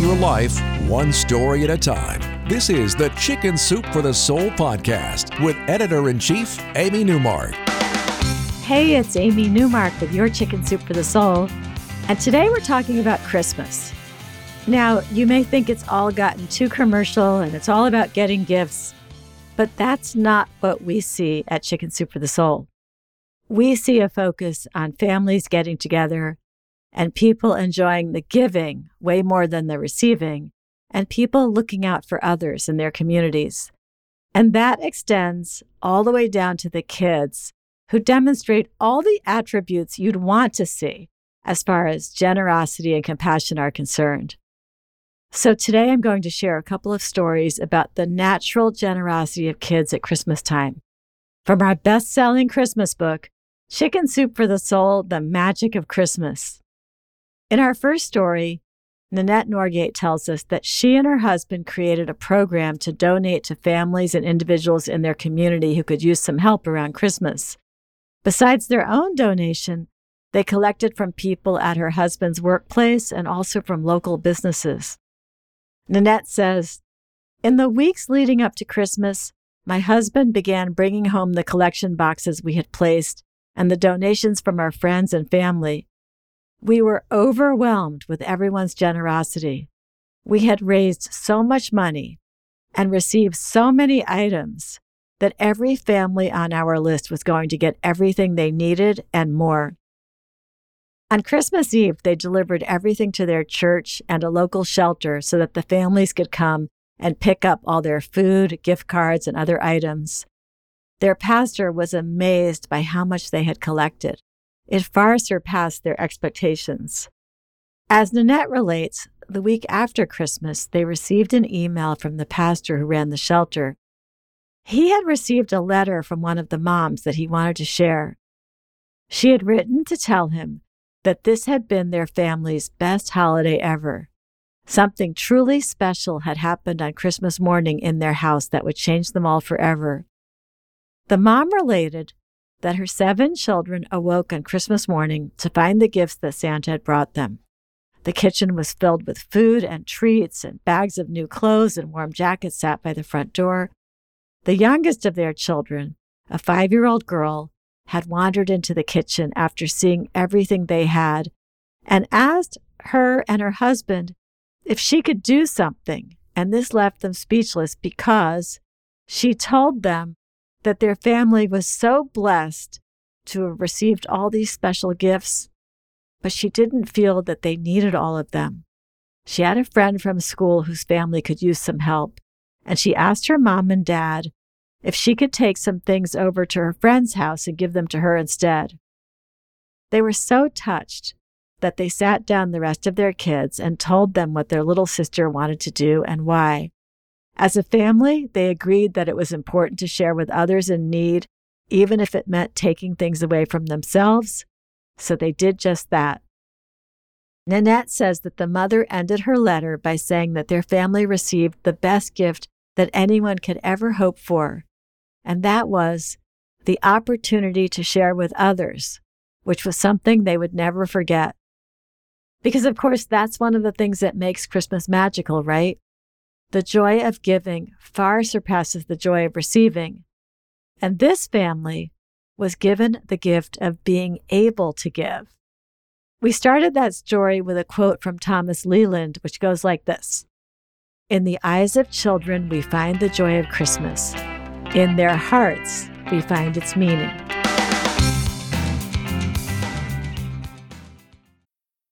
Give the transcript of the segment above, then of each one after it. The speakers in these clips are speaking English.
Your life one story at a time. This is the Chicken Soup for the Soul podcast with editor in chief, Amy Newmark. Hey, it's Amy Newmark with your Chicken Soup for the Soul. And today we're talking about Christmas. Now, you may think it's all gotten too commercial and it's all about getting gifts, but that's not what we see at Chicken Soup for the Soul. We see a focus on families getting together and people enjoying the giving way more than the receiving, and people looking out for others in their communities. And that extends all the way down to the kids who demonstrate all the attributes you'd want to see as far as generosity and compassion are concerned. So, today I'm going to share a couple of stories about the natural generosity of kids at Christmas time. From our best selling Christmas book, Chicken Soup for the Soul The Magic of Christmas. In our first story, Nanette Norgate tells us that she and her husband created a program to donate to families and individuals in their community who could use some help around Christmas. Besides their own donation, they collected from people at her husband's workplace and also from local businesses. Nanette says, In the weeks leading up to Christmas, my husband began bringing home the collection boxes we had placed and the donations from our friends and family. We were overwhelmed with everyone's generosity. We had raised so much money and received so many items that every family on our list was going to get everything they needed and more. On Christmas Eve, they delivered everything to their church and a local shelter so that the families could come and pick up all their food, gift cards, and other items. Their pastor was amazed by how much they had collected. It far surpassed their expectations. As Nanette relates, the week after Christmas, they received an email from the pastor who ran the shelter. He had received a letter from one of the moms that he wanted to share. She had written to tell him that this had been their family's best holiday ever. Something truly special had happened on Christmas morning in their house that would change them all forever. The mom related that her seven children awoke on Christmas morning to find the gifts that Santa had brought them. The kitchen was filled with food and treats, and bags of new clothes and warm jackets sat by the front door. The youngest of their children, a five year old girl, had wandered into the kitchen after seeing everything they had and asked her and her husband if she could do something. And this left them speechless because she told them that their family was so blessed to have received all these special gifts, but she didn't feel that they needed all of them. She had a friend from school whose family could use some help, and she asked her mom and dad if she could take some things over to her friend's house and give them to her instead. They were so touched that they sat down the rest of their kids and told them what their little sister wanted to do and why. As a family, they agreed that it was important to share with others in need, even if it meant taking things away from themselves. So they did just that. Nanette says that the mother ended her letter by saying that their family received the best gift that anyone could ever hope for, and that was the opportunity to share with others, which was something they would never forget. Because, of course, that's one of the things that makes Christmas magical, right? The joy of giving far surpasses the joy of receiving. And this family was given the gift of being able to give. We started that story with a quote from Thomas Leland, which goes like this In the eyes of children, we find the joy of Christmas. In their hearts, we find its meaning.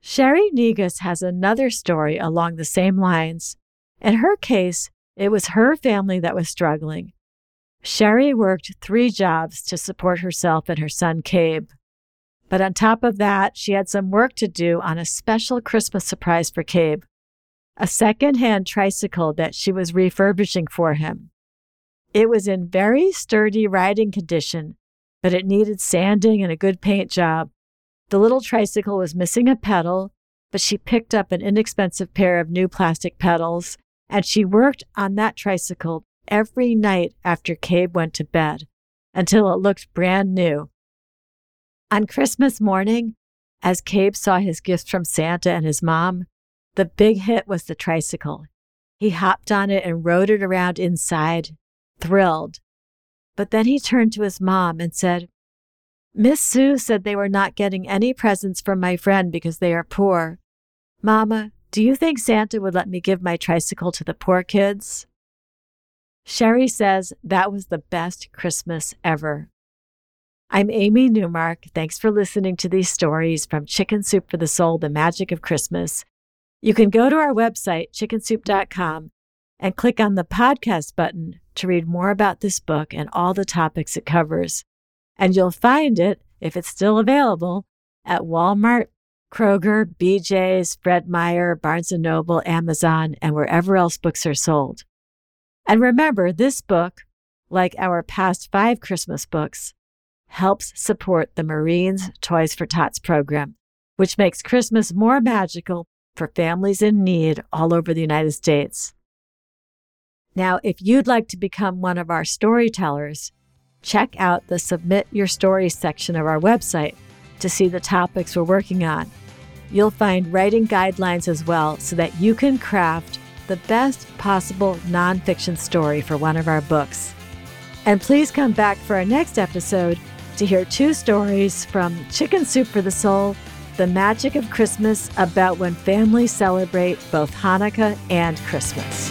Sherry Negus has another story along the same lines. In her case, it was her family that was struggling. Sherry worked three jobs to support herself and her son, Cabe. But on top of that, she had some work to do on a special Christmas surprise for Cabe a second-hand tricycle that she was refurbishing for him. It was in very sturdy riding condition, but it needed sanding and a good paint job. The little tricycle was missing a pedal, but she picked up an inexpensive pair of new plastic pedals, and she worked on that tricycle every night after Cabe went to bed until it looked brand new. On Christmas morning, as Cabe saw his gifts from Santa and his mom, the big hit was the tricycle. He hopped on it and rode it around inside, thrilled. But then he turned to his mom and said, Miss Sue said they were not getting any presents from my friend because they are poor. Mama, do you think Santa would let me give my tricycle to the poor kids? Sherry says that was the best Christmas ever. I'm Amy Newmark. Thanks for listening to these stories from Chicken Soup for the Soul, The Magic of Christmas. You can go to our website, chickensoup.com, and click on the podcast button to read more about this book and all the topics it covers. And you'll find it, if it's still available, at Walmart, Kroger, BJ's, Fred Meyer, Barnes & Noble, Amazon, and wherever else books are sold. And remember, this book, like our past five Christmas books, helps support the Marines Toys for Tots program, which makes Christmas more magical for families in need all over the United States. Now, if you'd like to become one of our storytellers, check out the Submit Your Stories section of our website to see the topics we're working on. You'll find writing guidelines as well so that you can craft the best possible nonfiction story for one of our books. And please come back for our next episode to hear two stories from Chicken Soup for the Soul The Magic of Christmas about when families celebrate both Hanukkah and Christmas.